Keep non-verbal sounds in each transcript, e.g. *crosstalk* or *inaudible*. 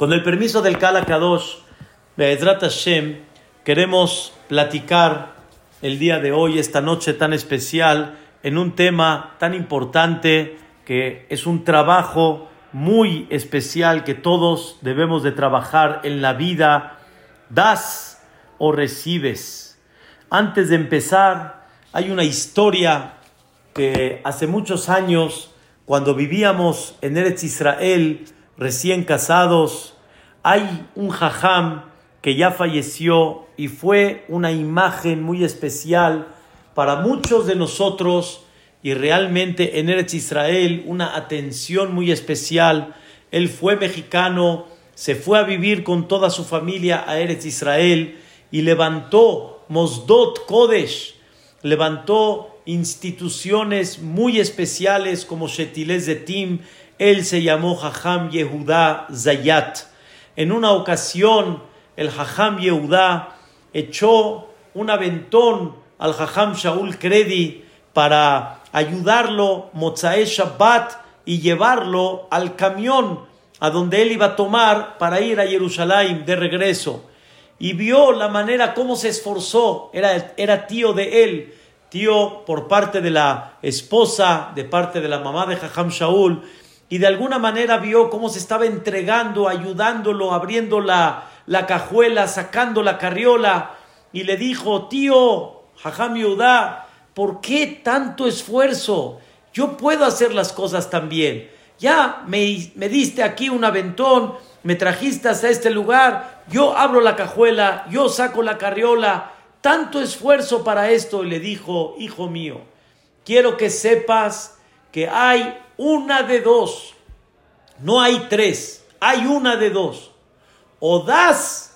Con el permiso del Kala Kadosh, Be'ezrat Hashem, queremos platicar el día de hoy, esta noche tan especial, en un tema tan importante que es un trabajo muy especial que todos debemos de trabajar en la vida. Das o recibes. Antes de empezar, hay una historia que hace muchos años, cuando vivíamos en Eretz Israel, recién casados, hay un jajam que ya falleció y fue una imagen muy especial para muchos de nosotros y realmente en Eretz Israel una atención muy especial. Él fue mexicano, se fue a vivir con toda su familia a Eretz Israel y levantó Mosdot Kodesh, levantó instituciones muy especiales como Shetilez de Tim, él se llamó Jajam Yehudá Zayat. En una ocasión, el Jajam Yehudá echó un aventón al Jajam Shaul Kredi para ayudarlo Mozae Shabbat y llevarlo al camión a donde él iba a tomar para ir a Jerusalén de regreso. Y vio la manera como se esforzó, era, era tío de él, tío por parte de la esposa, de parte de la mamá de Jajam Shaul, y de alguna manera vio cómo se estaba entregando, ayudándolo, abriendo la, la cajuela, sacando la carriola, y le dijo, tío, Jajam Yudá, ¿por qué tanto esfuerzo? Yo puedo hacer las cosas también. Ya me, me diste aquí un aventón, me trajiste hasta este lugar, yo abro la cajuela, yo saco la carriola, tanto esfuerzo para esto. Y le dijo, hijo mío, quiero que sepas que hay una de dos. No hay tres, hay una de dos. O das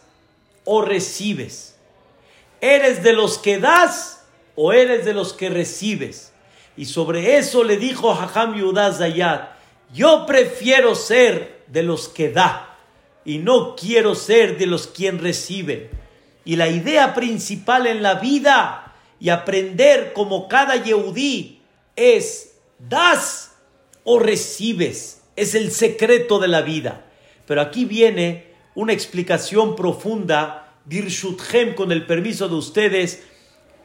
o recibes. ¿Eres de los que das o eres de los que recibes? Y sobre eso le dijo Jajam Yudá Zayat, yo prefiero ser de los que da y no quiero ser de los quien reciben. Y la idea principal en la vida y aprender como cada Yehudí es das o recibes. Es el secreto de la vida. Pero aquí viene una explicación profunda, Birshuthem, con el permiso de ustedes,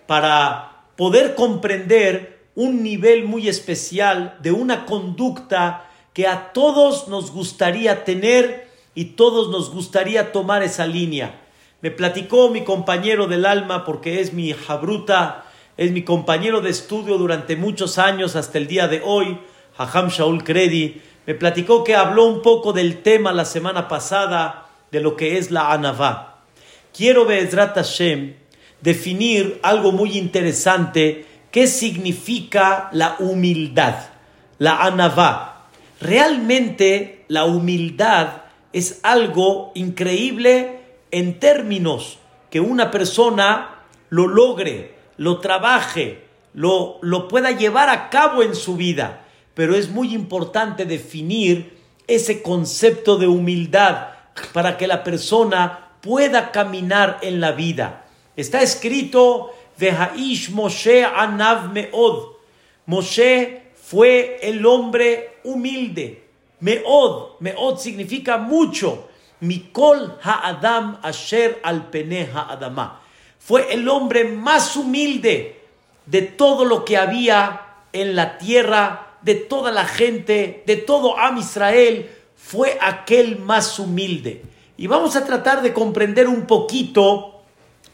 para poder comprender un nivel muy especial de una conducta que a todos nos gustaría tener y todos nos gustaría tomar esa línea. Me platicó mi compañero del alma porque es mi jabruta, es mi compañero de estudio durante muchos años hasta el día de hoy, Hajam Shaul Kredi, me platicó que habló un poco del tema la semana pasada de lo que es la Anavá. Quiero, Be'ezrat Hashem, definir algo muy interesante, qué significa la humildad, la Anavá. Realmente la humildad es algo increíble en términos que una persona lo logre, lo trabaje, lo, lo pueda llevar a cabo en su vida. Pero es muy importante definir ese concepto de humildad para que la persona pueda caminar en la vida. Está escrito, Vehaish Moshe Anav Meod. Moshe fue el hombre humilde. Meod, Meod significa mucho. Mikol Ha'adam Asher al Ha'adamah fue el hombre más humilde de todo lo que había en la tierra, de toda la gente, de todo Am Israel, fue aquel más humilde. Y vamos a tratar de comprender un poquito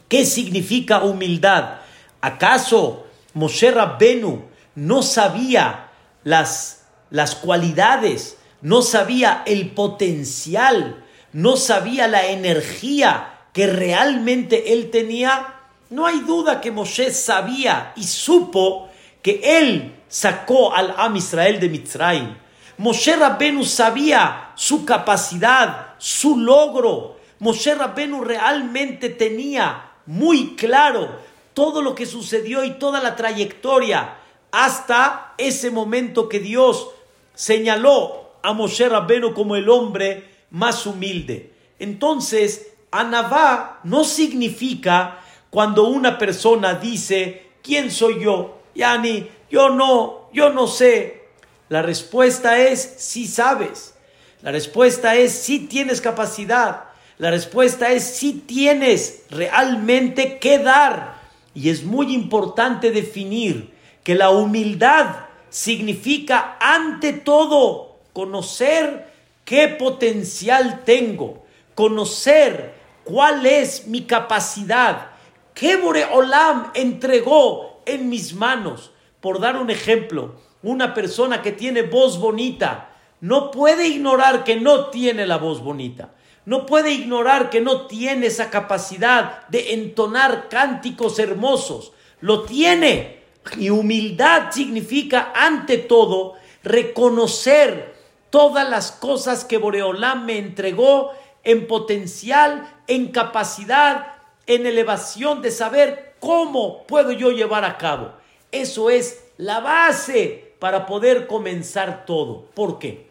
qué significa humildad. ¿Acaso Moshe Rabbenu no sabía las, las cualidades, no sabía el potencial, no sabía la energía que realmente él tenía, no hay duda que Moshe sabía y supo que él sacó al Am Israel de Mitzrayim. Moshe Rabbenu sabía su capacidad, su logro. Moshe Rabbenu realmente tenía muy claro todo lo que sucedió y toda la trayectoria hasta ese momento que Dios señaló a Moshe Rabbenu como el hombre más humilde. Entonces, Anavá no significa cuando una persona dice, ¿quién soy yo? Yani, yo no, yo no sé. La respuesta es, sí sabes. La respuesta es sí tienes capacidad. La respuesta es sí tienes realmente que dar. Y es muy importante definir que la humildad significa ante todo conocer qué potencial tengo, conocer cuál es mi capacidad, qué Boreolam entregó en mis manos. Por dar un ejemplo, una persona que tiene voz bonita no puede ignorar que no tiene la voz bonita. No puede ignorar que no tiene esa capacidad de entonar cánticos hermosos. Lo tiene. Y humildad significa, ante todo, reconocer todas las cosas que Boreolam me entregó en potencial, en capacidad, en elevación de saber cómo puedo yo llevar a cabo. Eso es la base para poder comenzar todo. ¿Por qué?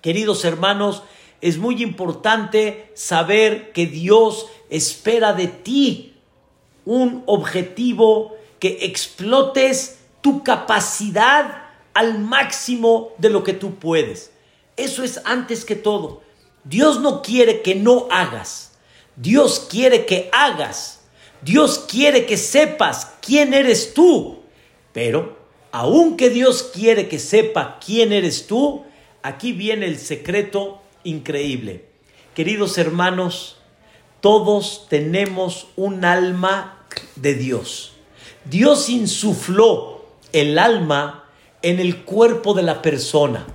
Queridos hermanos, es muy importante saber que Dios espera de ti un objetivo que explotes tu capacidad al máximo de lo que tú puedes. Eso es antes que todo. Dios no quiere que no hagas. Dios quiere que hagas. Dios quiere que sepas quién eres tú. Pero, aunque Dios quiere que sepa quién eres tú, aquí viene el secreto increíble. Queridos hermanos, todos tenemos un alma de Dios. Dios insufló el alma en el cuerpo de la persona.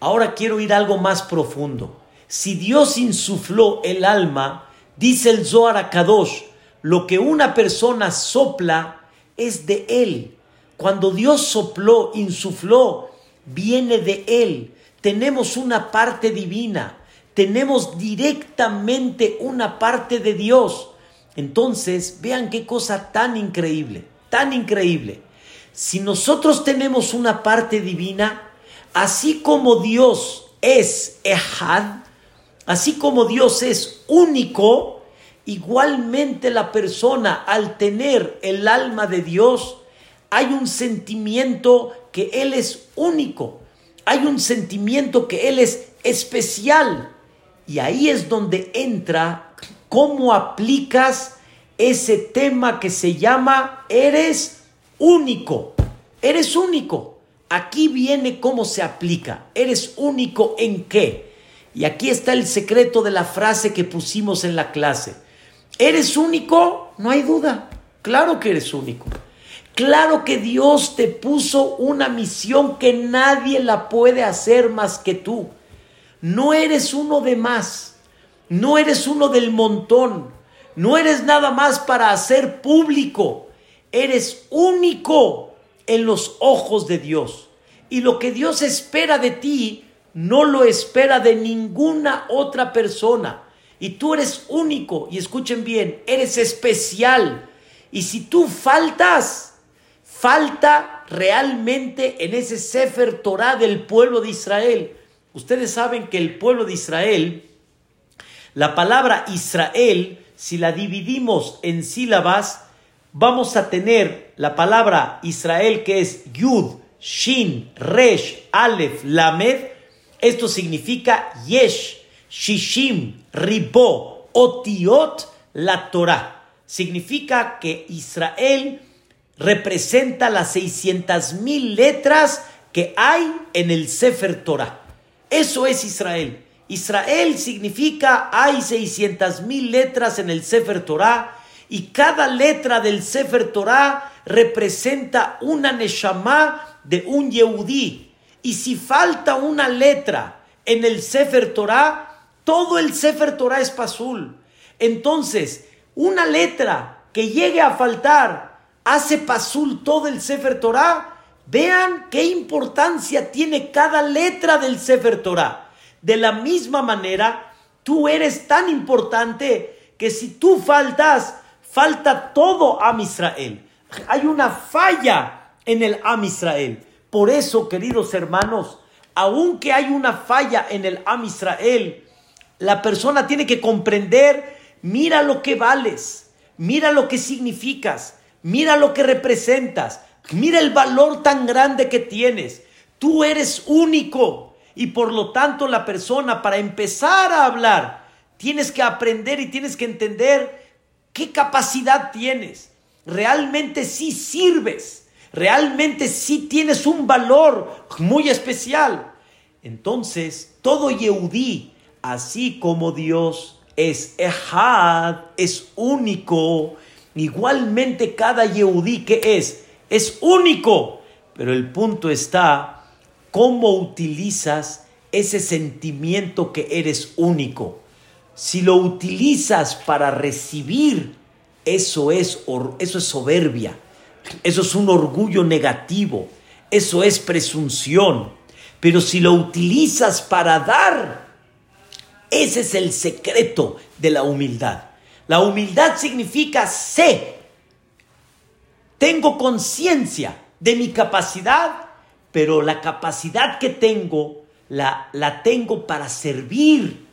Ahora quiero ir algo más profundo. Si Dios insufló el alma, dice el Zohar Kadosh, lo que una persona sopla es de él. Cuando Dios sopló, insufló, viene de él tenemos una parte divina, tenemos directamente una parte de Dios. Entonces, vean qué cosa tan increíble, tan increíble. Si nosotros tenemos una parte divina, así como Dios es Ehad, así como Dios es único, igualmente la persona al tener el alma de Dios, hay un sentimiento que Él es único hay un sentimiento que Él es especial. Y ahí es donde entra cómo aplicas ese tema que se llama eres único. Eres único. Aquí viene cómo se aplica. Eres único en qué. Y aquí está el secreto de la frase que pusimos en la clase. ¿Eres único? No hay duda. Claro que eres único. Claro que Dios te puso una misión que nadie la puede hacer más que tú. No eres uno de más, no eres uno del montón, no eres nada más para hacer público, eres único en los ojos de Dios. Y lo que Dios espera de ti, no lo espera de ninguna otra persona. Y tú eres único, y escuchen bien, eres especial. Y si tú faltas, falta realmente en ese Sefer Torah del pueblo de Israel. Ustedes saben que el pueblo de Israel, la palabra Israel, si la dividimos en sílabas, vamos a tener la palabra Israel que es Yud, Shin, Resh, Aleph, Lamed. Esto significa Yesh, Shishim, Ribo, Otiot, la Torah. Significa que Israel representa las 600 mil letras que hay en el Sefer Torah. Eso es Israel. Israel significa hay 600 mil letras en el Sefer Torah y cada letra del Sefer Torah representa una Neshama de un Yehudí. Y si falta una letra en el Sefer Torah, todo el Sefer Torah es pasul. Entonces, una letra que llegue a faltar hace pasul todo el Sefer Torah, vean qué importancia tiene cada letra del Sefer Torah. De la misma manera, tú eres tan importante que si tú faltas, falta todo Am Israel. Hay una falla en el Am Israel. Por eso, queridos hermanos, aunque hay una falla en el Am Israel, la persona tiene que comprender, mira lo que vales, mira lo que significas, Mira lo que representas. Mira el valor tan grande que tienes. Tú eres único. Y por lo tanto la persona para empezar a hablar, tienes que aprender y tienes que entender qué capacidad tienes. Realmente sí sirves, realmente sí tienes un valor muy especial. Entonces, todo Yehudí, así como Dios es Ehad, es único, igualmente cada Yehudí que es, es único. Pero el punto está cómo utilizas ese sentimiento que eres único. Si lo utilizas para recibir, eso es, eso es soberbia, eso es un orgullo negativo, eso es presunción. Pero si lo utilizas para dar, ese es el secreto de la humildad. La humildad significa sé, tengo conciencia de mi capacidad, pero la capacidad que tengo la, la tengo para servir,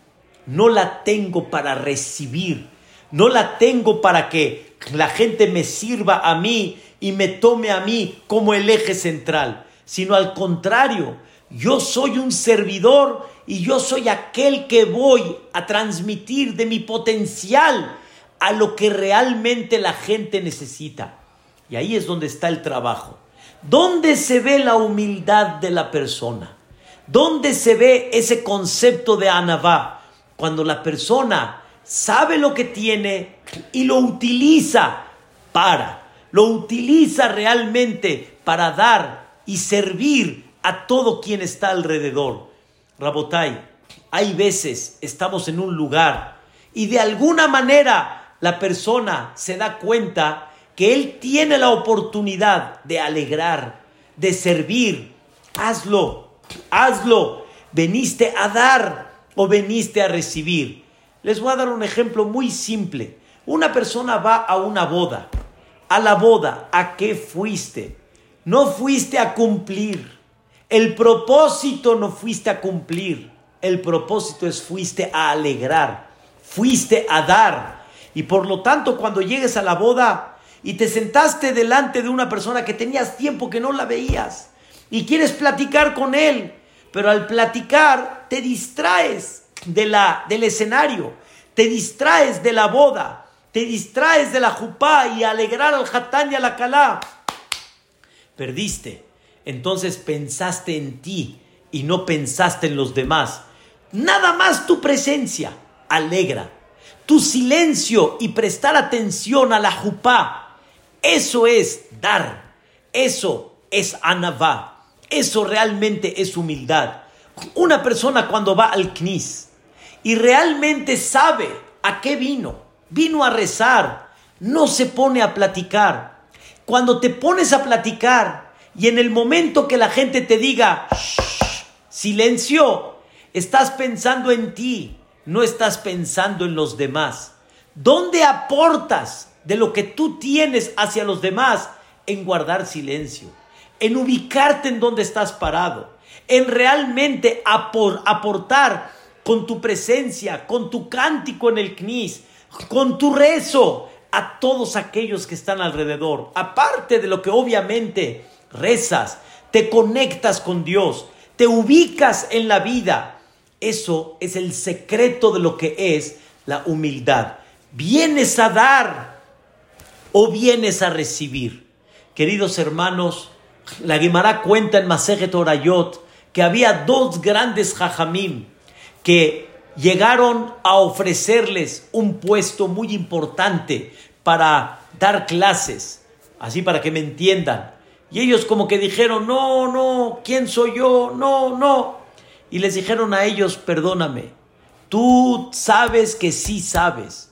no la tengo para recibir, no la tengo para que la gente me sirva a mí y me tome a mí como el eje central, sino al contrario, yo soy un servidor y yo soy aquel que voy a transmitir de mi potencial a lo que realmente la gente necesita. Y ahí es donde está el trabajo. ¿Dónde se ve la humildad de la persona? ¿Dónde se ve ese concepto de anabá? Cuando la persona sabe lo que tiene y lo utiliza para, lo utiliza realmente para dar y servir a todo quien está alrededor. Rabotai, hay veces estamos en un lugar y de alguna manera la persona se da cuenta que él tiene la oportunidad de alegrar, de servir. Hazlo, hazlo. Veniste a dar o veniste a recibir. Les voy a dar un ejemplo muy simple. Una persona va a una boda. A la boda, ¿a qué fuiste? No fuiste a cumplir el propósito no fuiste a cumplir, el propósito es fuiste a alegrar, fuiste a dar. Y por lo tanto, cuando llegues a la boda y te sentaste delante de una persona que tenías tiempo que no la veías y quieres platicar con él, pero al platicar te distraes de la, del escenario, te distraes de la boda, te distraes de la jupá y alegrar al jatán y a la calá. Perdiste entonces pensaste en ti y no pensaste en los demás. Nada más tu presencia alegra. Tu silencio y prestar atención a la jupá. Eso es dar. Eso es anavá. Eso realmente es humildad. Una persona cuando va al knis y realmente sabe a qué vino, vino a rezar, no se pone a platicar. Cuando te pones a platicar, y en el momento que la gente te diga, silencio, estás pensando en ti, no estás pensando en los demás. ¿Dónde aportas de lo que tú tienes hacia los demás? En guardar silencio, en ubicarte en donde estás parado, en realmente aportar con tu presencia, con tu cántico en el knis, con tu rezo a todos aquellos que están alrededor. Aparte de lo que obviamente rezas, te conectas con Dios, te ubicas en la vida. Eso es el secreto de lo que es la humildad. ¿Vienes a dar o vienes a recibir? Queridos hermanos, la Guimara cuenta en Masejet Orayot que había dos grandes jajamim que llegaron a ofrecerles un puesto muy importante para dar clases, así para que me entiendan. Y ellos como que dijeron, no, no, ¿quién soy yo? No, no. Y les dijeron a ellos, perdóname, tú sabes que sí sabes,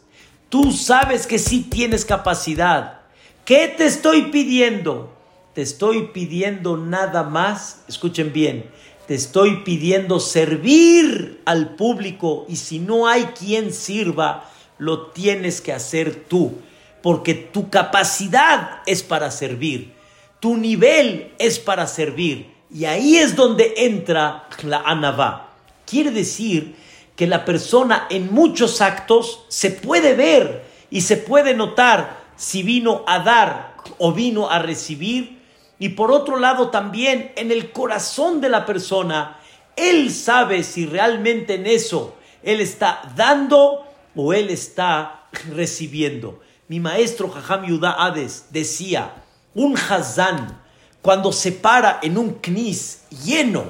tú sabes que sí tienes capacidad. ¿Qué te estoy pidiendo? Te estoy pidiendo nada más, escuchen bien, te estoy pidiendo servir al público y si no hay quien sirva, lo tienes que hacer tú, porque tu capacidad es para servir. Tu nivel es para servir. Y ahí es donde entra la anavá. Quiere decir que la persona en muchos actos se puede ver y se puede notar si vino a dar o vino a recibir. Y por otro lado también en el corazón de la persona Él sabe si realmente en eso Él está dando o Él está recibiendo. Mi maestro Jajam Yudá Hades decía, un Hazán, cuando se para en un knis lleno,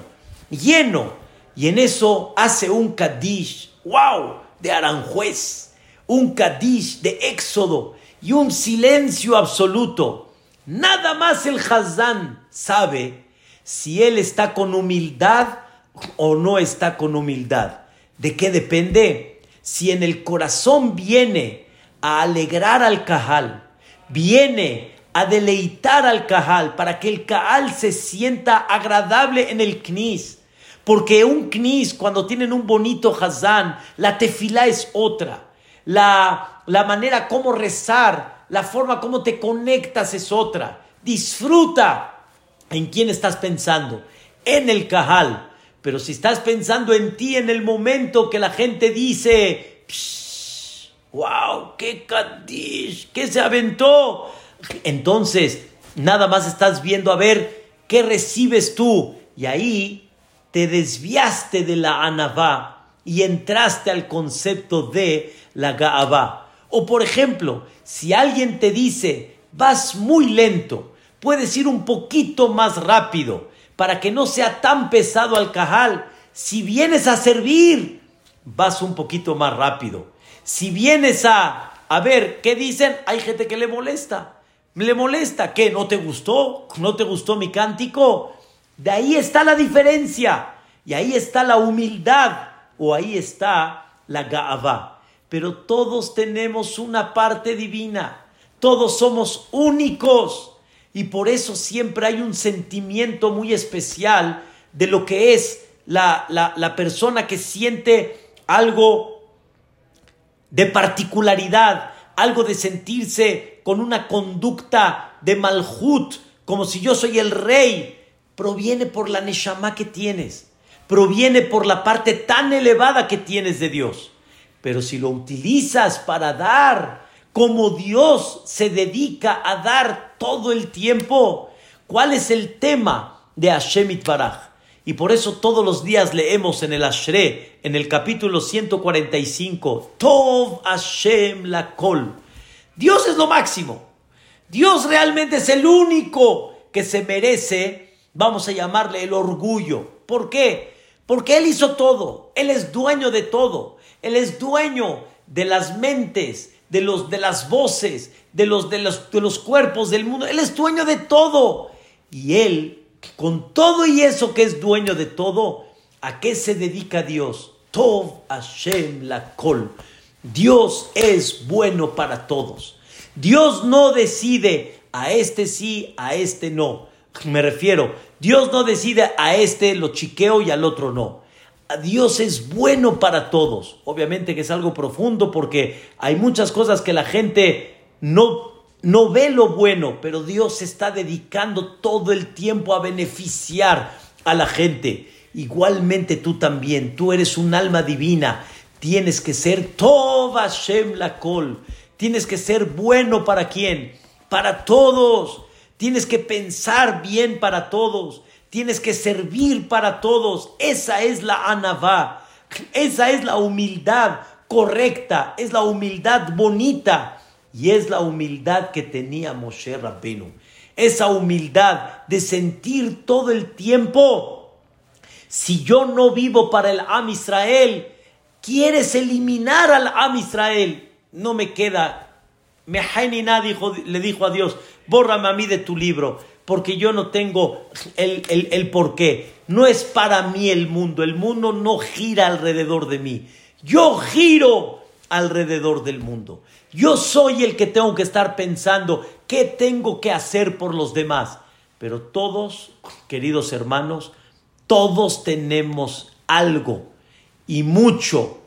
lleno, y en eso hace un Kadish, wow, de Aranjuez, un Kadish de Éxodo y un silencio absoluto. Nada más el Hazán sabe si él está con humildad o no está con humildad. ¿De qué depende? Si en el corazón viene a alegrar al Cajal, viene a deleitar al Cajal para que el Cajal se sienta agradable en el Knis. Porque un Knis, cuando tienen un bonito Hazán, la tefilá es otra. La, la manera como rezar, la forma como te conectas es otra. Disfruta en quién estás pensando. En el Cajal. Pero si estás pensando en ti en el momento que la gente dice, wow, qué Kadish, qué se aventó. Entonces, nada más estás viendo a ver qué recibes tú. Y ahí te desviaste de la anavá y entraste al concepto de la gaavá. O por ejemplo, si alguien te dice, vas muy lento, puedes ir un poquito más rápido para que no sea tan pesado al cajal. Si vienes a servir, vas un poquito más rápido. Si vienes a, a ver, ¿qué dicen? Hay gente que le molesta. Le molesta. ¿Qué? ¿No te gustó? ¿No te gustó mi cántico? De ahí está la diferencia. Y ahí está la humildad. O ahí está la gaava. Pero todos tenemos una parte divina. Todos somos únicos. Y por eso siempre hay un sentimiento muy especial de lo que es la, la, persona que siente algo de particularidad, algo de sentirse con una conducta de malhut, como si yo soy el rey, proviene por la neshama que tienes, proviene por la parte tan elevada que tienes de Dios. Pero si lo utilizas para dar, como Dios se dedica a dar todo el tiempo. ¿Cuál es el tema de Hashem Itbaraj? Y por eso todos los días leemos en el Ashre, en el capítulo 145, Tov Hashem la Kol. Dios es lo máximo. Dios realmente es el único que se merece, vamos a llamarle el orgullo. ¿Por qué? Porque Él hizo todo. Él es dueño de todo. Él es dueño de las mentes, de, los, de las voces, de los, de, los, de los cuerpos del mundo. Él es dueño de todo. Y Él, con todo y eso que es dueño de todo, ¿a qué se dedica Dios? Tov Hashem la kol. Dios es bueno para todos. Dios no decide a este sí, a este no. Me refiero, Dios no decide a este lo chiqueo y al otro no. Dios es bueno para todos. Obviamente que es algo profundo porque hay muchas cosas que la gente no, no ve lo bueno, pero Dios está dedicando todo el tiempo a beneficiar a la gente. Igualmente tú también, tú eres un alma divina. Tienes que ser Tov Shem la Kol. Tienes que ser bueno para quién? Para todos. Tienes que pensar bien para todos tienes que servir para todos. Esa es la anavá, esa es la humildad correcta, es la humildad bonita y es la humildad que tenía Moshe Rabbenu. Esa humildad de sentir todo el tiempo, si yo no vivo para el Am Israel, quieres eliminar al Am Israel, no me queda. Mehainina dijo, le dijo a Dios, bórrame a mí de tu libro porque yo no tengo el, el, el. No es para mí el mundo, el mundo no gira alrededor de mí. Yo giro alrededor del mundo. Yo soy el que tengo que estar pensando qué tengo que hacer por los demás. Pero todos, queridos hermanos, todos tenemos algo y mucho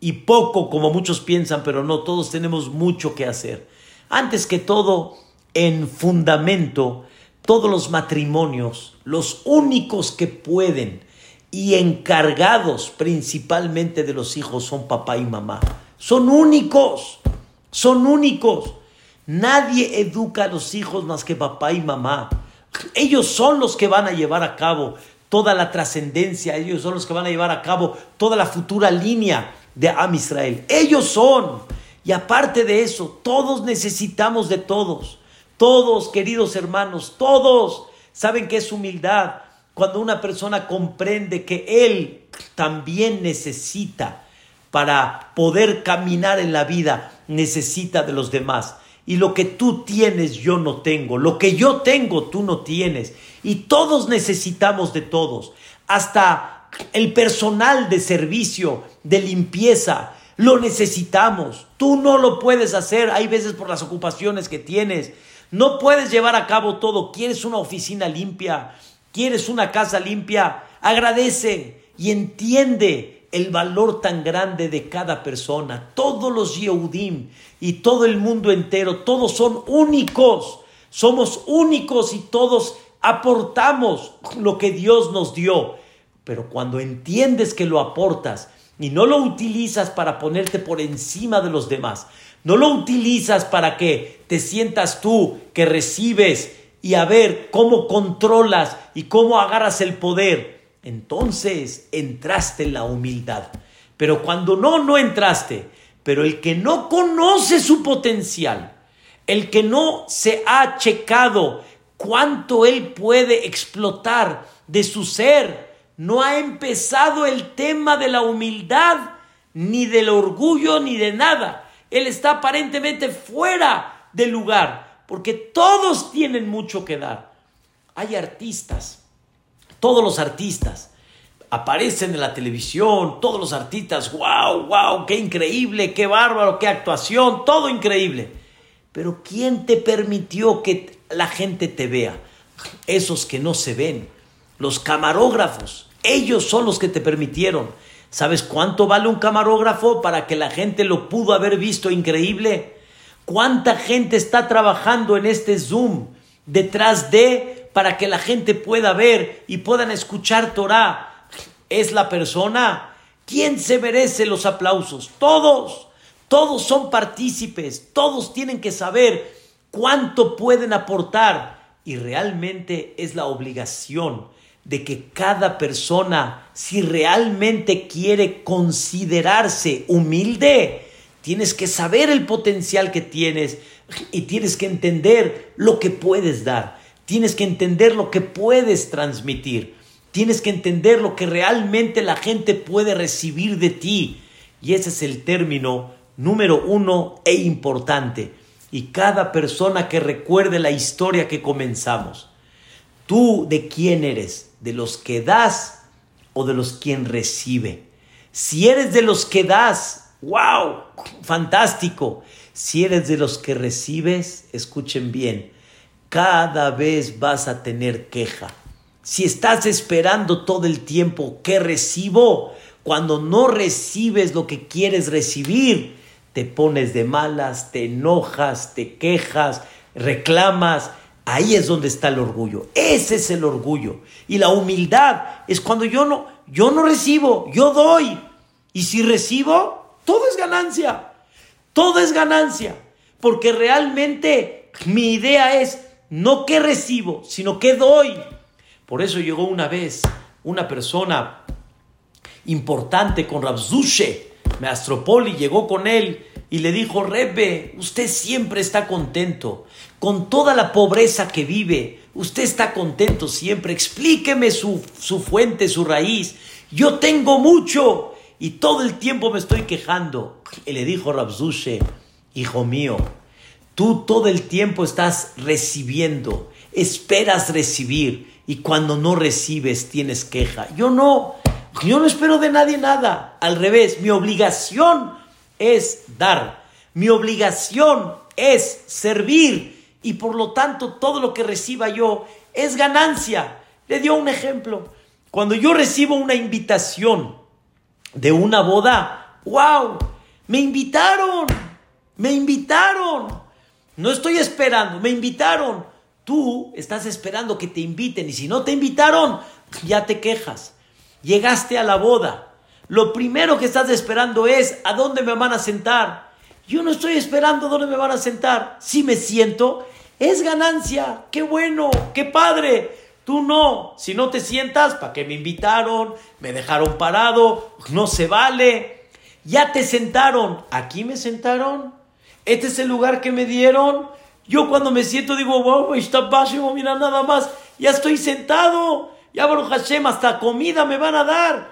y poco como muchos piensan, pero no, todos tenemos mucho que hacer. Antes que todo, en fundamento, todos los matrimonios, los únicos que pueden y encargados principalmente de los hijos son papá y mamá. Son únicos, son únicos. Nadie educa a los hijos más que papá y mamá. Ellos son los que van a llevar a cabo toda la trascendencia, ellos son los que van a llevar a cabo toda la futura línea de Am Israel. Ellos son. Y aparte de eso, todos necesitamos de todos. Todos, queridos hermanos, todos saben que es humildad cuando una persona comprende que él también necesita para poder caminar en la vida, necesita de los demás. Y lo que tú tienes, yo no tengo. Lo que yo tengo, tú no tienes. Y todos necesitamos de todos. Hasta el personal de servicio, de limpieza, lo necesitamos. Tú no lo puedes hacer. Hay veces por las ocupaciones que tienes. No puedes llevar a cabo todo. ¿Quieres una oficina limpia? ¿Quieres una casa limpia? Agradece y entiende el valor tan grande de cada persona. Todos los Yehudim y todo el mundo entero, todos son únicos. Somos únicos y todos aportamos lo que Dios nos dio. Pero cuando entiendes que lo aportas y no lo utilizas para ponerte por encima de los demás, no lo utilizas para que te sientas tú que recibes y a ver cómo controlas y cómo agarras el poder, entonces entraste en la humildad. Pero cuando no, no entraste. Pero el que no conoce su potencial, el que no se ha checado cuánto él puede explotar de su ser, no ha empezado el tema de la humildad, ni del orgullo, ni de nada. Él está aparentemente fuera del lugar, porque todos tienen mucho que dar. Hay artistas, todos los artistas aparecen en la televisión, todos los artistas, wow, wow, qué increíble, qué bárbaro, qué actuación, todo increíble. Pero ¿quién te permitió que la gente te vea? Esos que no se ven, los camarógrafos, ellos son los que te permitieron. ¿Sabes cuánto vale un camarógrafo para que la gente lo pudo haber visto increíble? ¿Cuánta gente está trabajando en este Zoom detrás de para que la gente pueda ver y puedan escuchar Torah? ¿Es la persona? ¿Quién se merece los aplausos? Todos. Todos son partícipes. Todos tienen que saber cuánto pueden aportar. Y realmente es la obligación de que cada persona, si realmente quiere considerarse humilde, tienes que saber el potencial que tienes y tienes que entender lo que puedes dar. Tienes que entender lo que puedes transmitir. Tienes que entender lo que realmente la gente puede recibir de ti. Y ese es el término número uno e importante. Y cada persona que recuerde la historia que comenzamos. ¿Tú de quién eres? de los que das o de los quien recibe. Si eres de los que das, wow, fantástico. Si eres de los que recibes, escuchen bien, cada vez vas a tener queja. Si estás esperando todo el tiempo que recibo, cuando no recibes lo que quieres recibir, te pones de malas, te enojas, te quejas, reclamas Ahí es donde está el orgullo. Ese es el orgullo. Y la humildad es cuando yo no, yo no recibo, yo doy. Y si recibo, todo es ganancia. Todo es ganancia. Porque realmente mi idea es no que recibo, sino que doy. Por eso llegó una vez una persona importante con Rabzushe, Meastropoli, llegó con él y le dijo, Rebe, usted siempre está contento con toda la pobreza que vive. Usted está contento siempre. Explíqueme su, su fuente, su raíz. Yo tengo mucho y todo el tiempo me estoy quejando. Y le dijo Rabzushe, hijo mío, tú todo el tiempo estás recibiendo, esperas recibir y cuando no recibes tienes queja. Yo no, yo no espero de nadie nada. Al revés, mi obligación es dar. Mi obligación es servir y por lo tanto todo lo que reciba yo es ganancia. Le dio un ejemplo. Cuando yo recibo una invitación de una boda, wow, me invitaron, me invitaron. No estoy esperando, me invitaron. Tú estás esperando que te inviten y si no te invitaron, ya te quejas. Llegaste a la boda, lo primero que estás esperando es a dónde me van a sentar. Yo no estoy esperando dónde me van a sentar. Si me siento, es ganancia. Qué bueno, qué padre. Tú no. Si no te sientas, ¿para qué me invitaron? Me dejaron parado. No se vale. Ya te sentaron. ¿Aquí me sentaron? ¿Este es el lugar que me dieron? Yo cuando me siento digo, wow, está mira nada más. Ya estoy sentado. Ya Baruch Hashem, hasta comida me van a dar.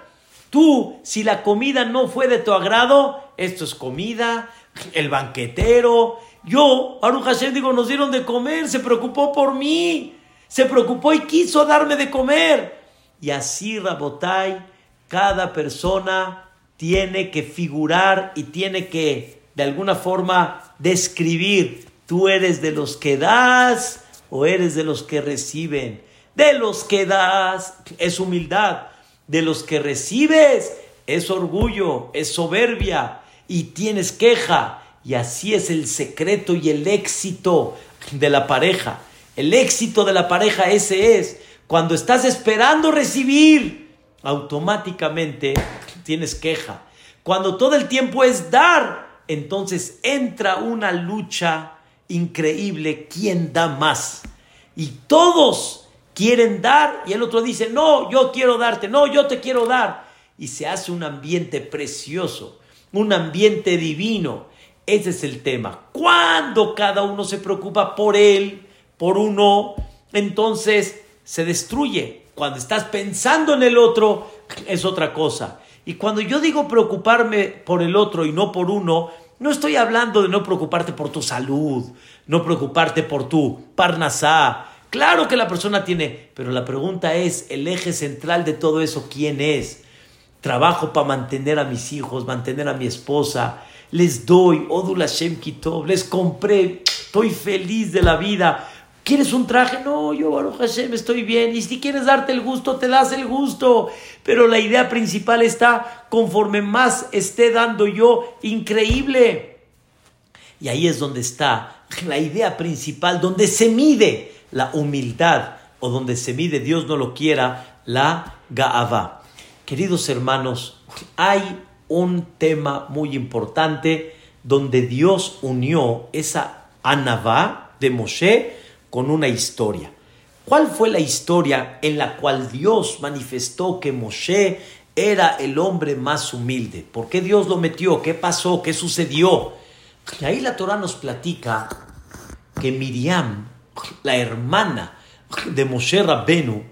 Tú, si la comida no fue de tu agrado, esto es comida, el banquetero. Yo, Baruch Hashem, digo, nos dieron de comer, se preocupó por mí se preocupó y quiso darme de comer. Y así, Rabotai, cada persona tiene que figurar y tiene que, de alguna forma, describir, tú eres de los que das o eres de los que reciben. De los que das es humildad, de los que recibes es orgullo, es soberbia y tienes queja. Y así es el secreto y el éxito de la pareja. El éxito de la pareja ese es. Cuando estás esperando recibir, automáticamente tienes queja. Cuando todo el tiempo es dar, entonces entra una lucha increíble. ¿Quién da más? Y todos quieren dar y el otro dice, no, yo quiero darte, no, yo te quiero dar. Y se hace un ambiente precioso, un ambiente divino. Ese es el tema. Cuando cada uno se preocupa por él, por uno, entonces se destruye. Cuando estás pensando en el otro, es otra cosa. Y cuando yo digo preocuparme por el otro y no por uno, no estoy hablando de no preocuparte por tu salud, no preocuparte por tu parnasá. Claro que la persona tiene, pero la pregunta es, el eje central de todo eso, ¿quién es? Trabajo para mantener a mis hijos, mantener a mi esposa, les doy, Odula Shem Kitov, les compré, estoy feliz de la vida, ¿Quieres un traje? No, yo, Baruch Hashem, estoy bien. Y si quieres darte el gusto, te das el gusto. Pero la idea principal está, conforme más esté dando yo, increíble. Y ahí es donde está la idea principal, donde se mide la humildad o donde se mide, Dios no lo quiera, la Gaava. Queridos hermanos, hay un tema muy importante donde Dios unió esa Anavá de Moshe con una historia. ¿Cuál fue la historia en la cual Dios manifestó que Moshe era el hombre más humilde? ¿Por qué Dios lo metió? ¿Qué pasó? ¿Qué sucedió? Y ahí la Torah nos platica que Miriam, la hermana de Moshe Rabbenu,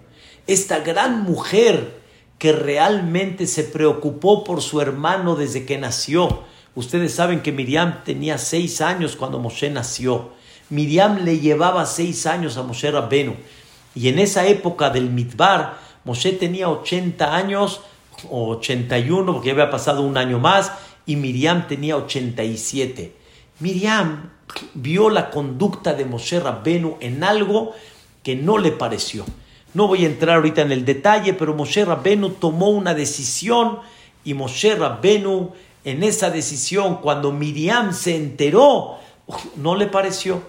esta gran mujer que realmente se preocupó por su hermano desde que nació. Ustedes saben que Miriam tenía seis años cuando Moshe nació. Miriam le llevaba seis años a Moshe Rabbenu. Y en esa época del Midbar, Moshe tenía 80 años, o 81, porque ya había pasado un año más, y Miriam tenía 87. Miriam vio la conducta de Moshe Rabbenu en algo que no le pareció. No voy a entrar ahorita en el detalle, pero Moshe Rabbenu tomó una decisión y Moshe Rabbenu en esa decisión, cuando Miriam se enteró, no le pareció.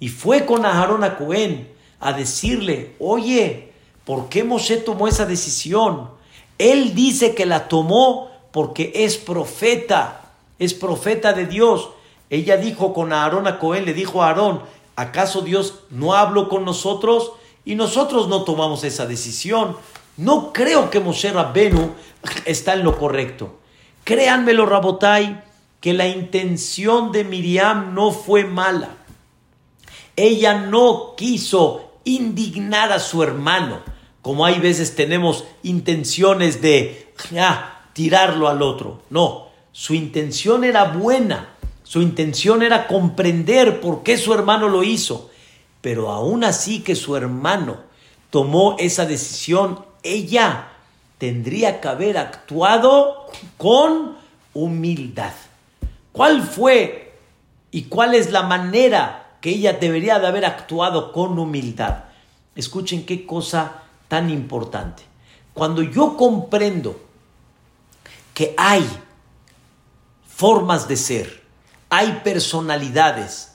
Y fue con Aarón a Cohen a decirle, oye, ¿por qué Moshe tomó esa decisión? Él dice que la tomó porque es profeta, es profeta de Dios. Ella dijo con Aarón a Cohen, le dijo a Aarón, ¿acaso Dios no habló con nosotros? Y nosotros no tomamos esa decisión. No creo que Moshe Rabbenu está en lo correcto. Créanmelo, Rabotai, que la intención de Miriam no fue mala. Ella no quiso indignar a su hermano, como hay veces tenemos intenciones de ah, tirarlo al otro. No, su intención era buena, su intención era comprender por qué su hermano lo hizo, pero aún así que su hermano tomó esa decisión, ella tendría que haber actuado con humildad. ¿Cuál fue y cuál es la manera que ella debería de haber actuado con humildad. Escuchen qué cosa tan importante. Cuando yo comprendo que hay formas de ser, hay personalidades,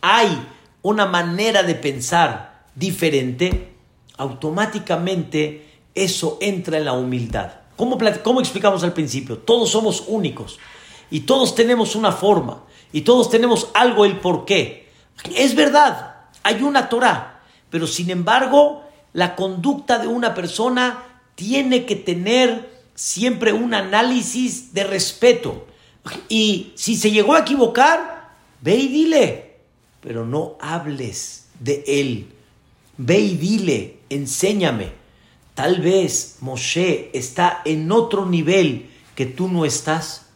hay una manera de pensar diferente, automáticamente eso entra en la humildad. ¿Cómo, ¿Cómo, explicamos al principio? Todos somos únicos y todos tenemos una forma y todos tenemos algo el por qué. Es verdad, hay una Torah, pero sin embargo, la conducta de una persona tiene que tener siempre un análisis de respeto. Y si se llegó a equivocar, ve y dile, pero no hables de él. Ve y dile, enséñame. Tal vez Moshe está en otro nivel que tú no estás.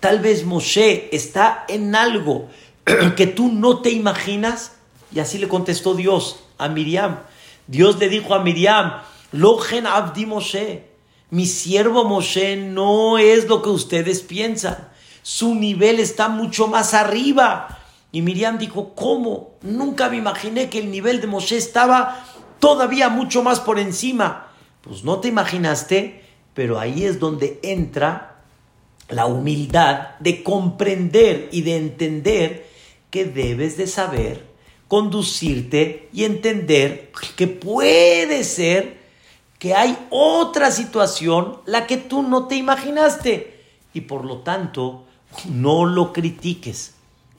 Tal vez Moshe está en algo *clears throat* que tú no te imaginas. Y así le contestó Dios a Miriam. Dios le dijo a Miriam, Logen Abdi Moshe, mi siervo Moshe no es lo que ustedes piensan. Su nivel está mucho más arriba. Y Miriam dijo, ¿cómo? Nunca me imaginé que el nivel de Moshe estaba todavía mucho más por encima. Pues no te imaginaste, pero ahí es donde entra la humildad de comprender y de entender que debes de saber conducirte y entender que puede ser que hay otra situación la que tú no te imaginaste y por lo tanto no lo critiques.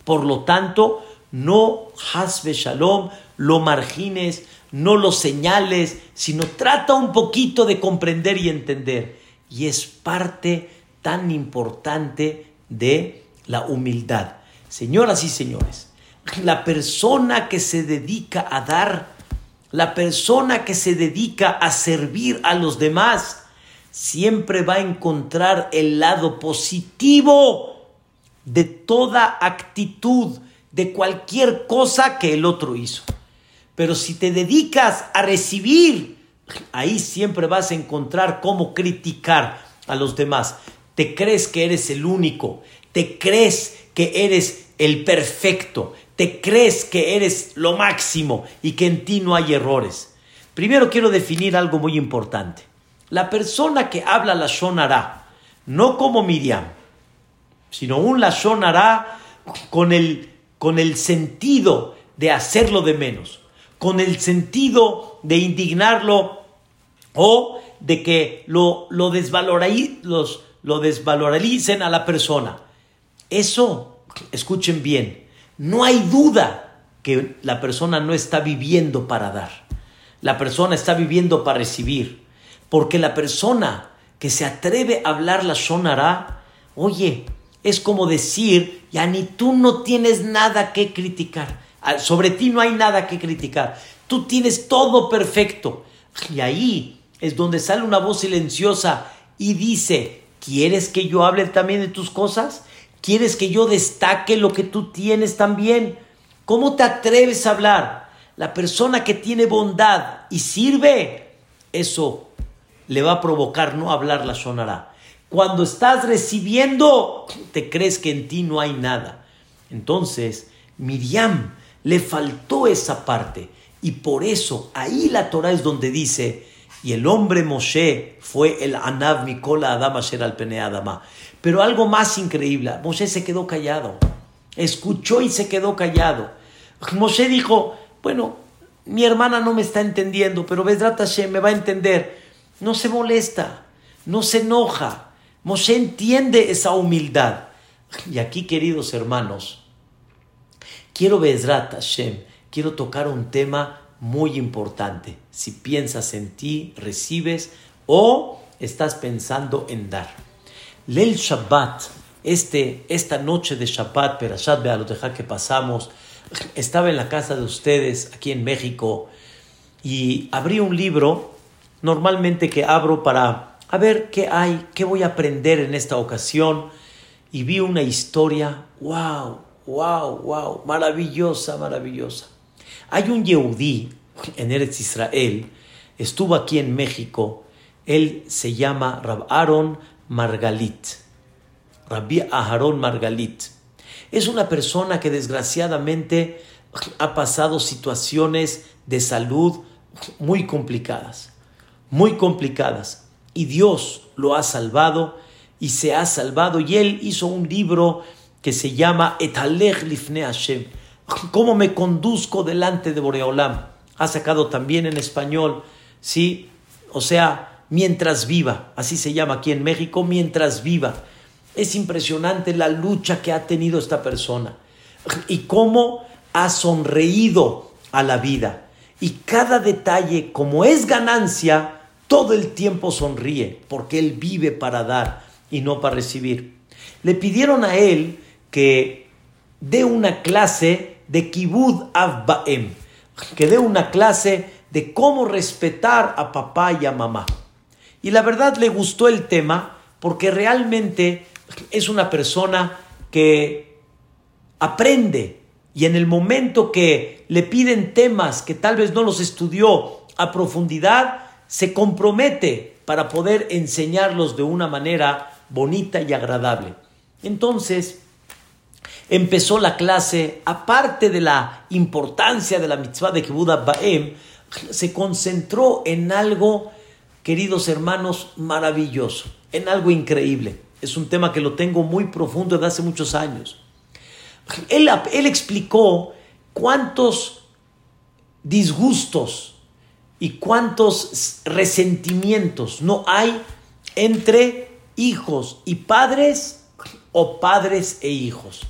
Por lo tanto, no hasbe shalom, lo margines, no lo señales, sino trata un poquito de comprender y entender. Y es parte tan importante de la humildad. Señoras y señores, la persona que se dedica a dar, la persona que se dedica a servir a los demás, siempre va a encontrar el lado positivo de toda actitud, de cualquier cosa que el otro hizo. Pero si te dedicas a recibir, ahí siempre vas a encontrar cómo criticar a los demás. Te crees que eres el único, te crees que eres el perfecto, te crees que eres lo máximo y que en ti no hay errores. Primero quiero definir algo muy importante. La persona que habla la shonara, no como Miriam, sino un la shonara con el, con el sentido de hacerlo de menos, con el sentido de indignarlo o de que lo, lo, los, lo desvaloricen a la persona. Eso, escuchen bien, no hay duda que la persona no está viviendo para dar. La persona está viviendo para recibir. Porque la persona que se atreve a hablar la sonará, oye, es como decir, ya ni tú no tienes nada que criticar. Ah, sobre ti no hay nada que criticar. Tú tienes todo perfecto. Y ahí es donde sale una voz silenciosa y dice, ¿quieres que yo hable también de tus cosas? ¿Quieres que yo destaque lo que tú tienes también? ¿Cómo te atreves a hablar? La persona que tiene bondad y sirve, eso le va a provocar no hablar la sonará. Cuando estás recibiendo, te crees que en ti no hay nada. Entonces, Miriam le faltó esa parte. Y por eso, ahí la Torah es donde dice, y el hombre Moshe fue el Anav Mikola Adama Sher al Pene Adama. Pero algo más increíble, Moshe se quedó callado. Escuchó y se quedó callado. Moshe dijo, bueno, mi hermana no me está entendiendo, pero Vedrat Hashem me va a entender. No se molesta, no se enoja. Moshe entiende esa humildad. Y aquí, queridos hermanos, quiero Vedrat Hashem, quiero tocar un tema muy importante. Si piensas en ti, recibes o estás pensando en dar. Leil Shabbat, este, esta noche de Shabbat, Perashat Bealoteja que pasamos, estaba en la casa de ustedes aquí en México y abrí un libro, normalmente que abro para a ver qué hay, qué voy a aprender en esta ocasión y vi una historia, wow, wow, wow, maravillosa, maravillosa. Hay un Yehudí en Eretz Israel, estuvo aquí en México, él se llama Rab Aaron Margalit. Rabbi Aharon Margalit. Es una persona que desgraciadamente ha pasado situaciones de salud muy complicadas, muy complicadas. Y Dios lo ha salvado y se ha salvado. Y él hizo un libro que se llama Etalech Lifne Hashem. ¿Cómo me conduzco delante de Boreolam? Ha sacado también en español, ¿sí? O sea, mientras viva, así se llama aquí en México, mientras viva. Es impresionante la lucha que ha tenido esta persona y cómo ha sonreído a la vida y cada detalle, como es ganancia, todo el tiempo sonríe, porque él vive para dar y no para recibir. Le pidieron a él que dé una clase de Kibud Avbaem, que dé una clase de cómo respetar a papá y a mamá. Y la verdad le gustó el tema porque realmente es una persona que aprende y en el momento que le piden temas que tal vez no los estudió a profundidad, se compromete para poder enseñarlos de una manera bonita y agradable. Entonces, empezó la clase, aparte de la importancia de la mitzvah de Kibbutz Baem, se concentró en algo, queridos hermanos, maravilloso, en algo increíble. Es un tema que lo tengo muy profundo desde hace muchos años. Él, él explicó cuántos disgustos y cuántos resentimientos no hay entre hijos y padres o padres e hijos.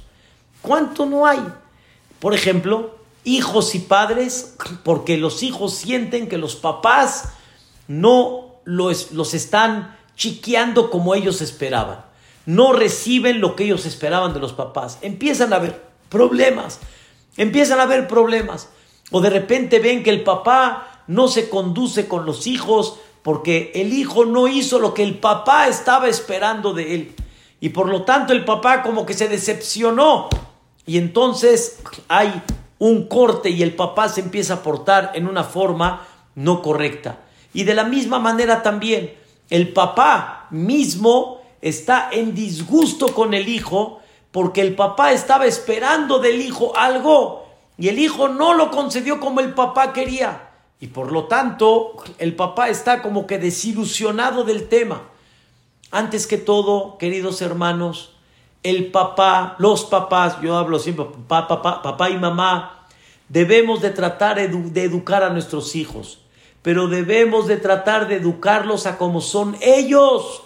¿Cuánto no hay? Por ejemplo, hijos y padres, porque los hijos sienten que los papás no los, los están chiqueando como ellos esperaban. No reciben lo que ellos esperaban de los papás. Empiezan a haber problemas. Empiezan a haber problemas. O de repente ven que el papá no se conduce con los hijos porque el hijo no hizo lo que el papá estaba esperando de él. Y por lo tanto el papá como que se decepcionó y entonces hay un corte y el papá se empieza a portar en una forma no correcta. Y de la misma manera también, el papá mismo está en disgusto con el hijo porque el papá estaba esperando del hijo algo y el hijo no lo concedió como el papá quería. Y por lo tanto, el papá está como que desilusionado del tema. Antes que todo, queridos hermanos, el papá, los papás, yo hablo siempre, papá, papá, papá y mamá, debemos de tratar de educar a nuestros hijos, pero debemos de tratar de educarlos a como son ellos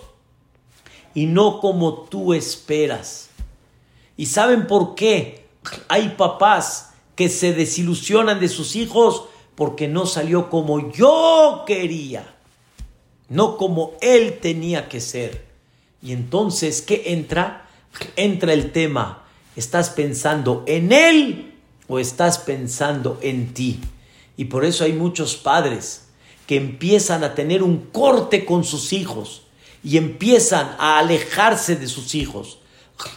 y no como tú esperas. ¿Y saben por qué? Hay papás que se desilusionan de sus hijos porque no salió como yo quería, no como él tenía que ser. Y entonces, ¿qué entra? entra el tema, ¿estás pensando en Él o estás pensando en ti? Y por eso hay muchos padres que empiezan a tener un corte con sus hijos y empiezan a alejarse de sus hijos.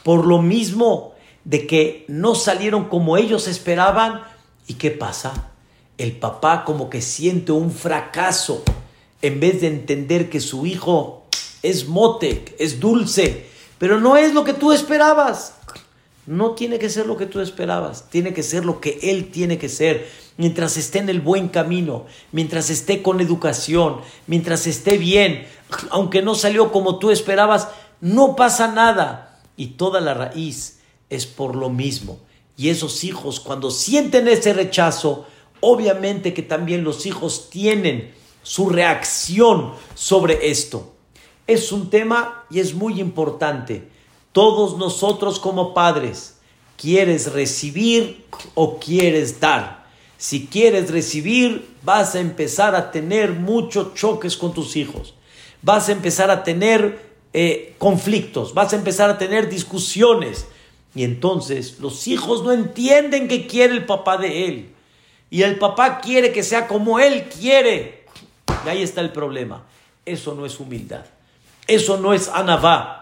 Por lo mismo de que no salieron como ellos esperaban. ¿Y qué pasa? El papá como que siente un fracaso en vez de entender que su hijo es mote, es dulce, pero no es lo que tú esperabas. No tiene que ser lo que tú esperabas, tiene que ser lo que Él tiene que ser. Mientras esté en el buen camino, mientras esté con educación, mientras esté bien, aunque no salió como tú esperabas, no pasa nada. Y toda la raíz es por lo mismo. Y esos hijos, cuando sienten ese rechazo, obviamente que también los hijos tienen su reacción sobre esto es un tema y es muy importante. Todos nosotros como padres, ¿quieres recibir o quieres dar? Si quieres recibir, vas a empezar a tener muchos choques con tus hijos. Vas a empezar a tener eh, conflictos, vas a empezar a tener discusiones. Y entonces los hijos no entienden que quiere el papá de él. Y el papá quiere que sea como él quiere. Y ahí está el problema. Eso no es humildad. Eso no es anavá.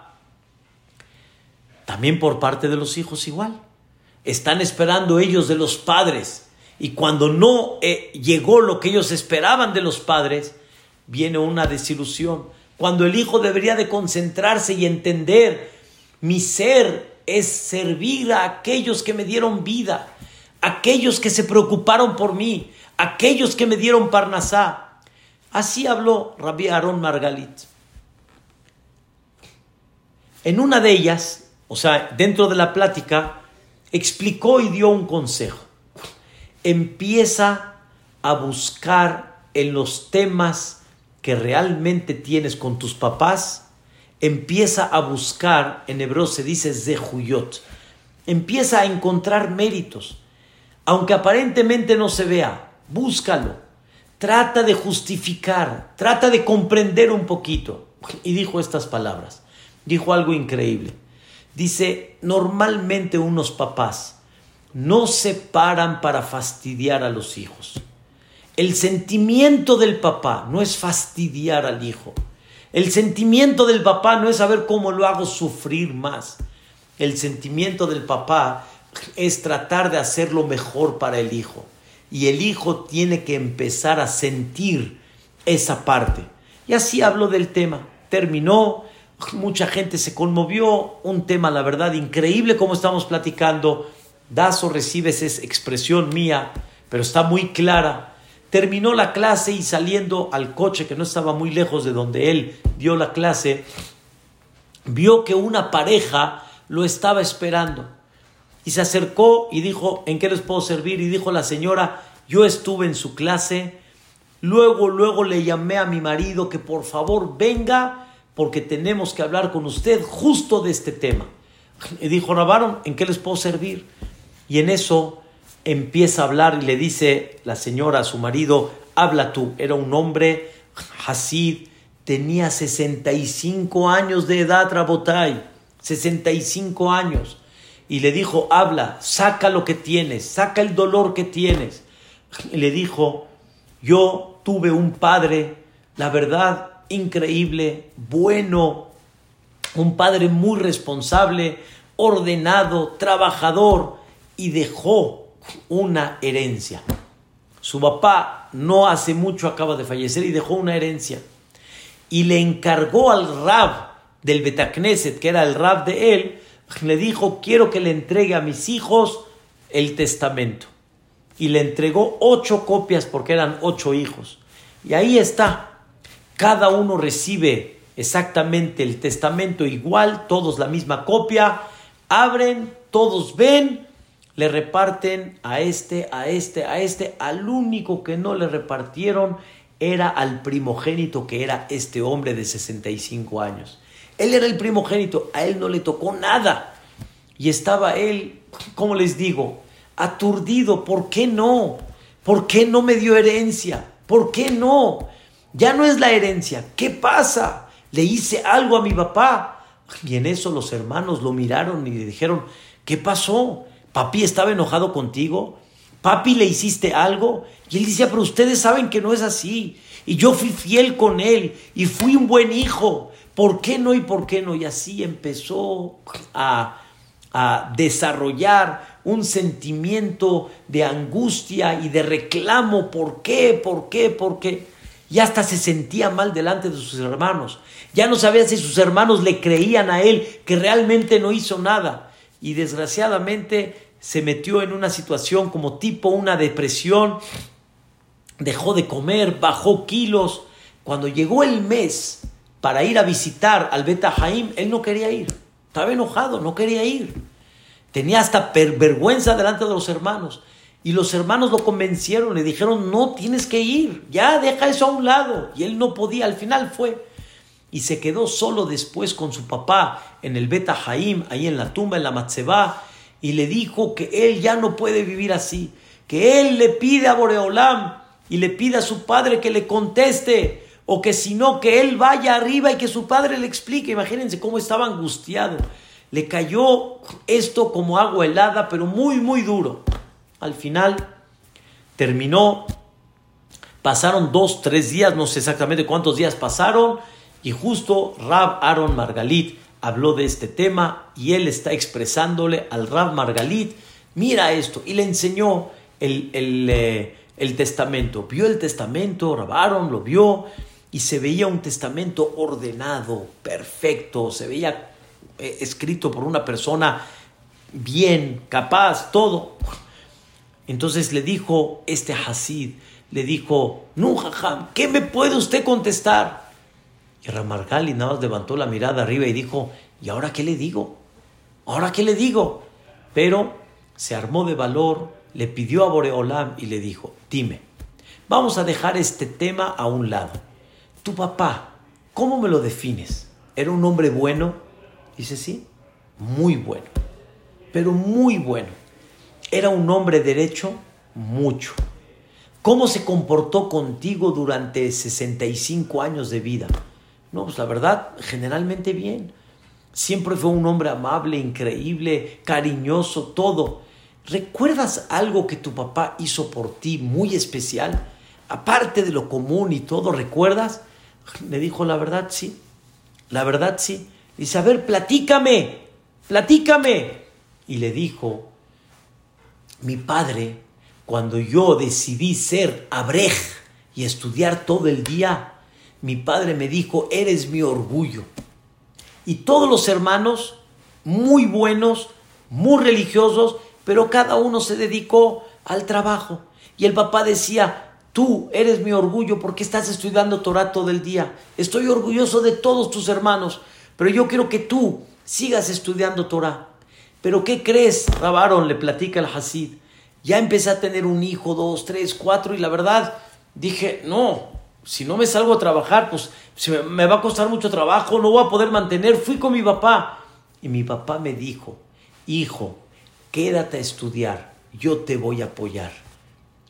También por parte de los hijos igual. Están esperando ellos de los padres. Y cuando no eh, llegó lo que ellos esperaban de los padres, viene una desilusión. Cuando el hijo debería de concentrarse y entender, mi ser es servir a aquellos que me dieron vida, aquellos que se preocuparon por mí, aquellos que me dieron parnasá. Así habló Rabbi Aaron Margalit. En una de ellas, o sea, dentro de la plática, explicó y dio un consejo. Empieza a buscar en los temas que realmente tienes con tus papás, empieza a buscar, en hebreo se dice zehuyot, empieza a encontrar méritos, aunque aparentemente no se vea, búscalo, trata de justificar, trata de comprender un poquito. Y dijo estas palabras, dijo algo increíble. Dice, normalmente unos papás no se paran para fastidiar a los hijos. El sentimiento del papá no es fastidiar al hijo. El sentimiento del papá no es saber cómo lo hago sufrir más. El sentimiento del papá es tratar de hacer lo mejor para el hijo. Y el hijo tiene que empezar a sentir esa parte. Y así hablo del tema. Terminó, mucha gente se conmovió, un tema, la verdad, increíble como estamos platicando. Das o recibes esa expresión mía, pero está muy clara Terminó la clase y saliendo al coche que no estaba muy lejos de donde él dio la clase, vio que una pareja lo estaba esperando. Y se acercó y dijo, ¿en qué les puedo servir? Y dijo la señora, yo estuve en su clase, luego, luego le llamé a mi marido que por favor venga porque tenemos que hablar con usted justo de este tema. Y dijo, Rabaron, ¿en qué les puedo servir? Y en eso empieza a hablar y le dice la señora a su marido, habla tú, era un hombre, Hasid, tenía 65 años de edad, Rabotai, 65 años. Y le dijo, habla, saca lo que tienes, saca el dolor que tienes. Y le dijo, yo tuve un padre, la verdad, increíble, bueno, un padre muy responsable, ordenado, trabajador, y dejó una herencia. Su papá no hace mucho acaba de fallecer y dejó una herencia. Y le encargó al rab del Betacneset, que era el rab de él, le dijo, quiero que le entregue a mis hijos el testamento. Y le entregó ocho copias porque eran ocho hijos. Y ahí está. Cada uno recibe exactamente el testamento igual, todos la misma copia. Abren, todos ven le reparten a este, a este, a este, al único que no le repartieron era al primogénito que era este hombre de 65 años. Él era el primogénito, a él no le tocó nada. Y estaba él, como les digo, aturdido, ¿por qué no? ¿Por qué no me dio herencia? ¿Por qué no? Ya no es la herencia, ¿qué pasa? Le hice algo a mi papá. Y en eso los hermanos lo miraron y le dijeron, ¿qué pasó? papi estaba enojado contigo, papi le hiciste algo. Y él decía, pero ustedes saben que no es así. Y yo fui fiel con él y fui un buen hijo. ¿Por qué no y por qué no? Y así empezó a, a desarrollar un sentimiento de angustia y de reclamo. ¿Por qué? ¿Por qué? ¿Por qué? Y hasta se sentía mal delante de sus hermanos. Ya no sabía si sus hermanos le creían a él que realmente no hizo nada y desgraciadamente se metió en una situación como tipo una depresión, dejó de comer, bajó kilos. Cuando llegó el mes para ir a visitar al Beta Jaim, él no quería ir. Estaba enojado, no quería ir. Tenía hasta vergüenza delante de los hermanos. Y los hermanos lo convencieron, le dijeron, no tienes que ir, ya deja eso a un lado. Y él no podía, al final fue y se quedó solo después con su papá en el Beta Jaim, ahí en la tumba, en la Matzebá, y le dijo que él ya no puede vivir así, que él le pide a Boreolam y le pide a su padre que le conteste, o que si no, que él vaya arriba y que su padre le explique. Imagínense cómo estaba angustiado. Le cayó esto como agua helada, pero muy, muy duro. Al final terminó, pasaron dos, tres días, no sé exactamente cuántos días pasaron, y justo Rab Aaron Margalit habló de este tema y él está expresándole al Rab Margalit, mira esto, y le enseñó el, eh, el, testamento. Vio el testamento, Rab Aaron lo vio y se veía un testamento ordenado, perfecto, se veía eh, escrito por una persona bien, capaz, todo. Entonces le dijo este Hasid, le dijo, Nujajam, ¿qué me puede usted contestar? Y Ramargali nada más levantó la mirada arriba y dijo, ¿y ahora qué le digo? ¿Ahora qué le digo? Pero se armó de valor, le pidió a Boreolam y le dijo, dime, vamos a dejar este tema a un lado. Tu papá, ¿cómo me lo defines? ¿Era un hombre bueno? Dice, sí, muy bueno, pero muy bueno. ¿Era un hombre derecho? Mucho. ¿Cómo se comportó contigo durante 65 años de vida? No, pues la verdad, generalmente bien. Siempre fue un hombre amable, increíble, cariñoso, todo. ¿Recuerdas algo que tu papá hizo por ti muy especial? Aparte de lo común y todo, ¿recuerdas? Le dijo, la verdad sí, la verdad sí. Dice, a ver, platícame, platícame. Y le dijo, mi padre, cuando yo decidí ser abrej y estudiar todo el día, mi padre me dijo, eres mi orgullo. Y todos los hermanos, muy buenos, muy religiosos, pero cada uno se dedicó al trabajo. Y el papá decía, tú eres mi orgullo porque estás estudiando Torah todo el día. Estoy orgulloso de todos tus hermanos, pero yo quiero que tú sigas estudiando Torah. Pero ¿qué crees? Rabaron le platica el Hasid. Ya empecé a tener un hijo, dos, tres, cuatro, y la verdad dije, no, si no me salgo a trabajar, pues me va a costar mucho trabajo, no voy a poder mantener. Fui con mi papá. Y mi papá me dijo, hijo, quédate a estudiar, yo te voy a apoyar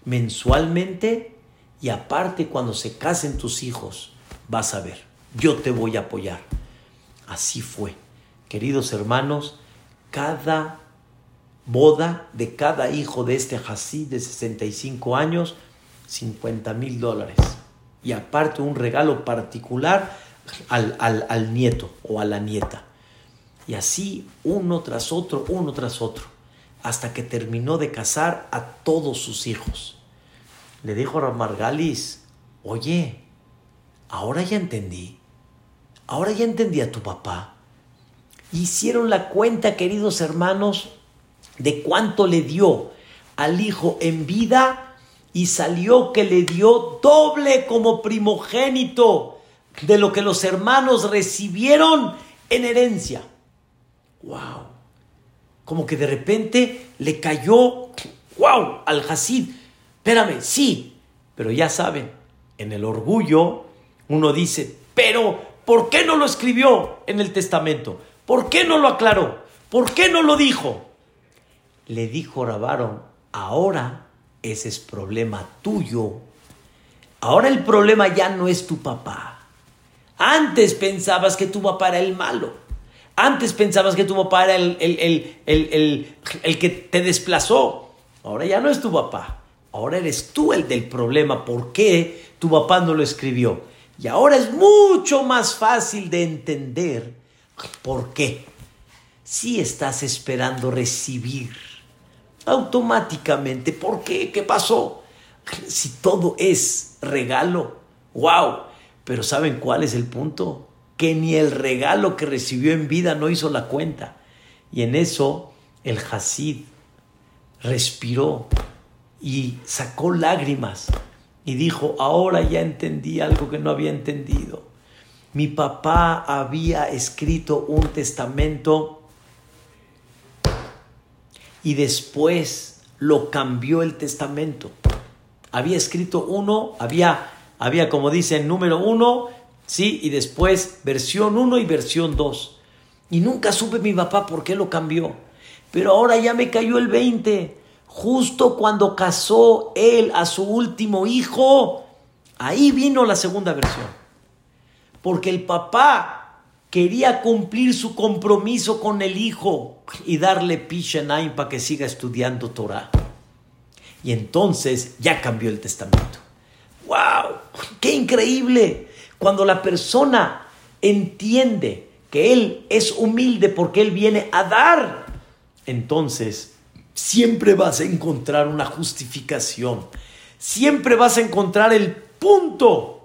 mensualmente y aparte cuando se casen tus hijos, vas a ver, yo te voy a apoyar. Así fue. Queridos hermanos, cada boda de cada hijo de este Hasid de 65 años, 50 mil dólares. Y aparte un regalo particular al, al nieto o a la nieta. Y así uno tras otro, uno tras otro hasta que terminó de casar a todos sus hijos. Le dijo a Margalis, oye, ahora ya entendí, ahora ya entendí a tu papá. Hicieron la cuenta, queridos hermanos, de cuánto le dio al hijo en vida y salió que le dio doble como primogénito de lo que los hermanos recibieron en herencia. ¡Wow! como que de repente le cayó, wow, al Hasid. Espérame, sí, pero ya saben, en el orgullo uno dice, pero ¿por qué no lo escribió en el testamento? ¿Por qué no lo aclaró? ¿Por qué no lo dijo? Le dijo Rabaron, ahora ese es problema tuyo. Ahora el problema ya no es tu papá. Antes pensabas que tu papá era el malo. Antes pensabas que tu papá era el, el, que te desplazó. Ahora ya no es tu papá. Ahora eres tú el del problema. ¿Por qué tu papá no lo escribió? Y ahora es mucho más fácil de entender por qué. Si estás esperando recibir automáticamente, ¿por qué? ¿Qué pasó? Si todo es regalo, wow. Pero ¿saben cuál es el punto? que ni el regalo que recibió en vida no hizo la cuenta. Y en eso el Hasid respiró y sacó lágrimas y dijo, ahora ya entendí algo que no había entendido. Mi papá había escrito un testamento y después lo cambió el testamento. Había escrito uno, había, había como dice, número uno, ¿sí? Y después versión 1 y versión 2. Y nunca supe mi papá por qué lo cambió. Pero ahora ya me cayó el 20. Justo cuando casó él a su último hijo, ahí vino la segunda versión. Porque el papá quería cumplir su compromiso con el hijo y darle Pishenaim para que siga estudiando Torah. Y entonces ya cambió el testamento. ¡Wow! ¡Qué increíble! Cuando la persona entiende que Él es humilde porque Él viene a dar, entonces siempre vas a encontrar una justificación, siempre vas a encontrar el punto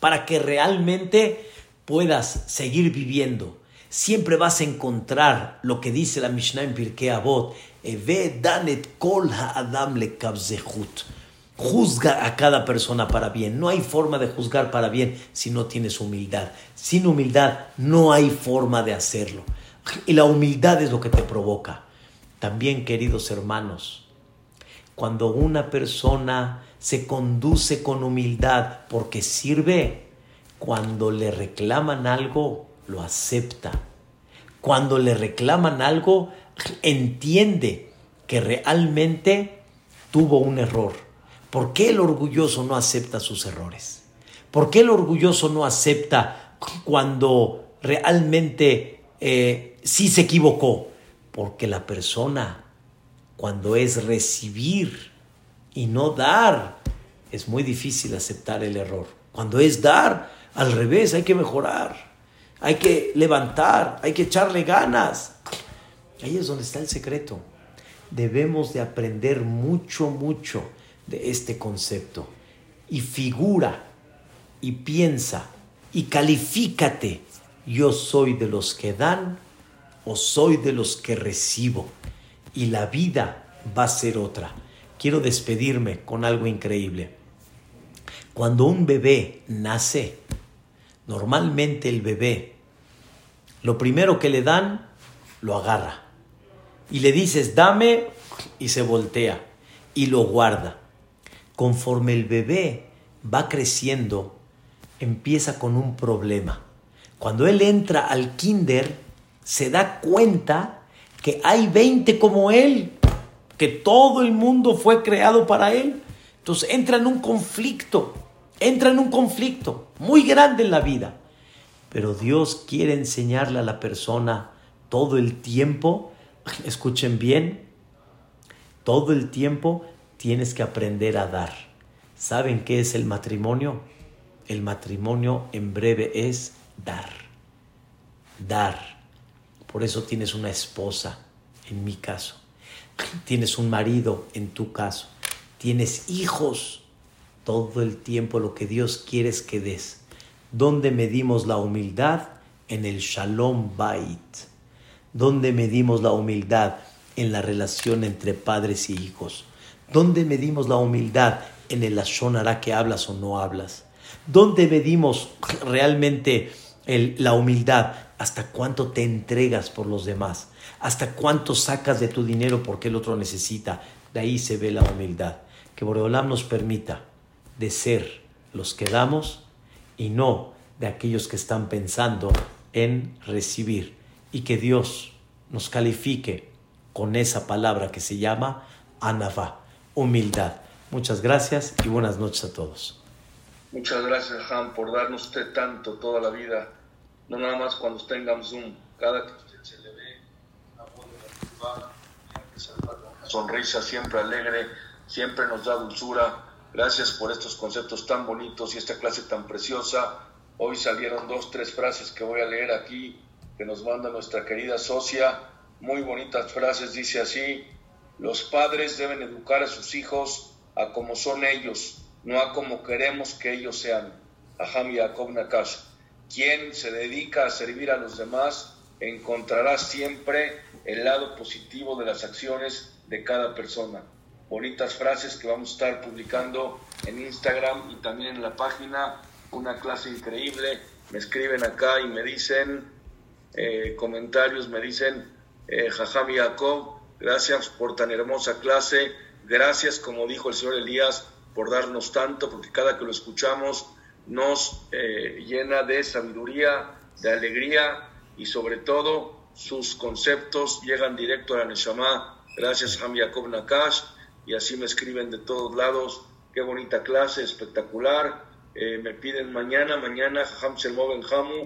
para que realmente puedas seguir viviendo. Siempre vas a encontrar lo que dice la Mishnah en Pirkei Avot, Eve danet kol ha'adam le Juzga a cada persona para bien. No hay forma de juzgar para bien si no tienes humildad. Sin humildad no hay forma de hacerlo. Y la humildad es lo que te provoca. También, queridos hermanos, cuando una persona se conduce con humildad porque sirve, cuando le reclaman algo, lo acepta. Cuando le reclaman algo, entiende que realmente tuvo un error ¿Por qué el orgulloso no acepta sus errores? ¿Por qué el orgulloso no acepta cuando realmente eh, sí se equivocó? Porque la persona, cuando es recibir y no dar, es muy difícil aceptar el error. Cuando es dar, al revés, hay que mejorar, hay que levantar, hay que echarle ganas. Ahí es donde está el secreto. Debemos de aprender mucho, mucho de este concepto. Y figura, y piensa, y califícate. Yo soy de los que dan o soy de los que recibo. Y la vida va a ser otra. Quiero despedirme con algo increíble. Cuando un bebé nace, normalmente el bebé, lo primero que le dan, lo agarra. Y le dices, dame, y se voltea y lo guarda. Conforme el bebé va creciendo, empieza con un problema. Cuando él entra al kinder, se da cuenta que hay 20 como él, que todo el mundo fue creado para él. Entonces entra en un conflicto, entra en un conflicto muy grande en la vida. Pero Dios quiere enseñarle a la persona todo el tiempo, *laughs* escuchen bien, todo el tiempo tienes que aprender a dar. ¿Saben qué es el matrimonio? El matrimonio en breve es dar. Dar. Por eso tienes una esposa, en mi caso. Tienes un marido, en tu caso. Tienes hijos. Todo el tiempo lo que Dios quiere es que des. ¿Dónde medimos la humildad? En el Shalom Bait. ¿Dónde medimos la humildad? En la relación entre padres y hijos. ¿Dónde medimos la humildad? En el Ashonara que hablas o no hablas. ¿Dónde medimos realmente la humildad? ¿Hasta cuánto te entregas por los demás? ¿Hasta cuánto sacas de tu dinero porque el otro necesita? De ahí se ve la humildad. Que Boreolam nos permita de ser los que damos y no de aquellos que están pensando en recibir. Y que Dios nos califique con esa palabra que se llama anavá, humildad. Muchas gracias y buenas noches a todos. Muchas gracias, Han, por darnos usted tanto toda la vida. No nada más cuando tengamos un Cada que usted se le ve sonrisa siempre alegre, siempre nos da dulzura. Gracias por estos conceptos tan bonitos y esta clase tan preciosa. Hoy salieron dos, tres frases que voy a leer aquí, que nos manda nuestra querida socia muy bonitas frases, dice así, los padres deben educar a sus hijos a como son ellos, no a como queremos que ellos sean. Aham Yaakov Nakash. Quien se dedica a servir a los demás encontrará siempre el lado positivo de las acciones de cada persona. Bonitas frases que vamos a estar publicando en Instagram y también en la página. Una clase increíble. Me escriben acá y me dicen eh, comentarios, me dicen, eh, Jacob, gracias por tan hermosa clase, gracias, como dijo el señor Elías, por darnos tanto, porque cada que lo escuchamos nos eh, llena de sabiduría, de alegría y sobre todo sus conceptos llegan directo a la Neshama. Gracias, Jajam Jacob Nakash, y así me escriben de todos lados. Qué bonita clase, espectacular. Eh, me piden mañana, mañana, Jajam Selmo Benjamu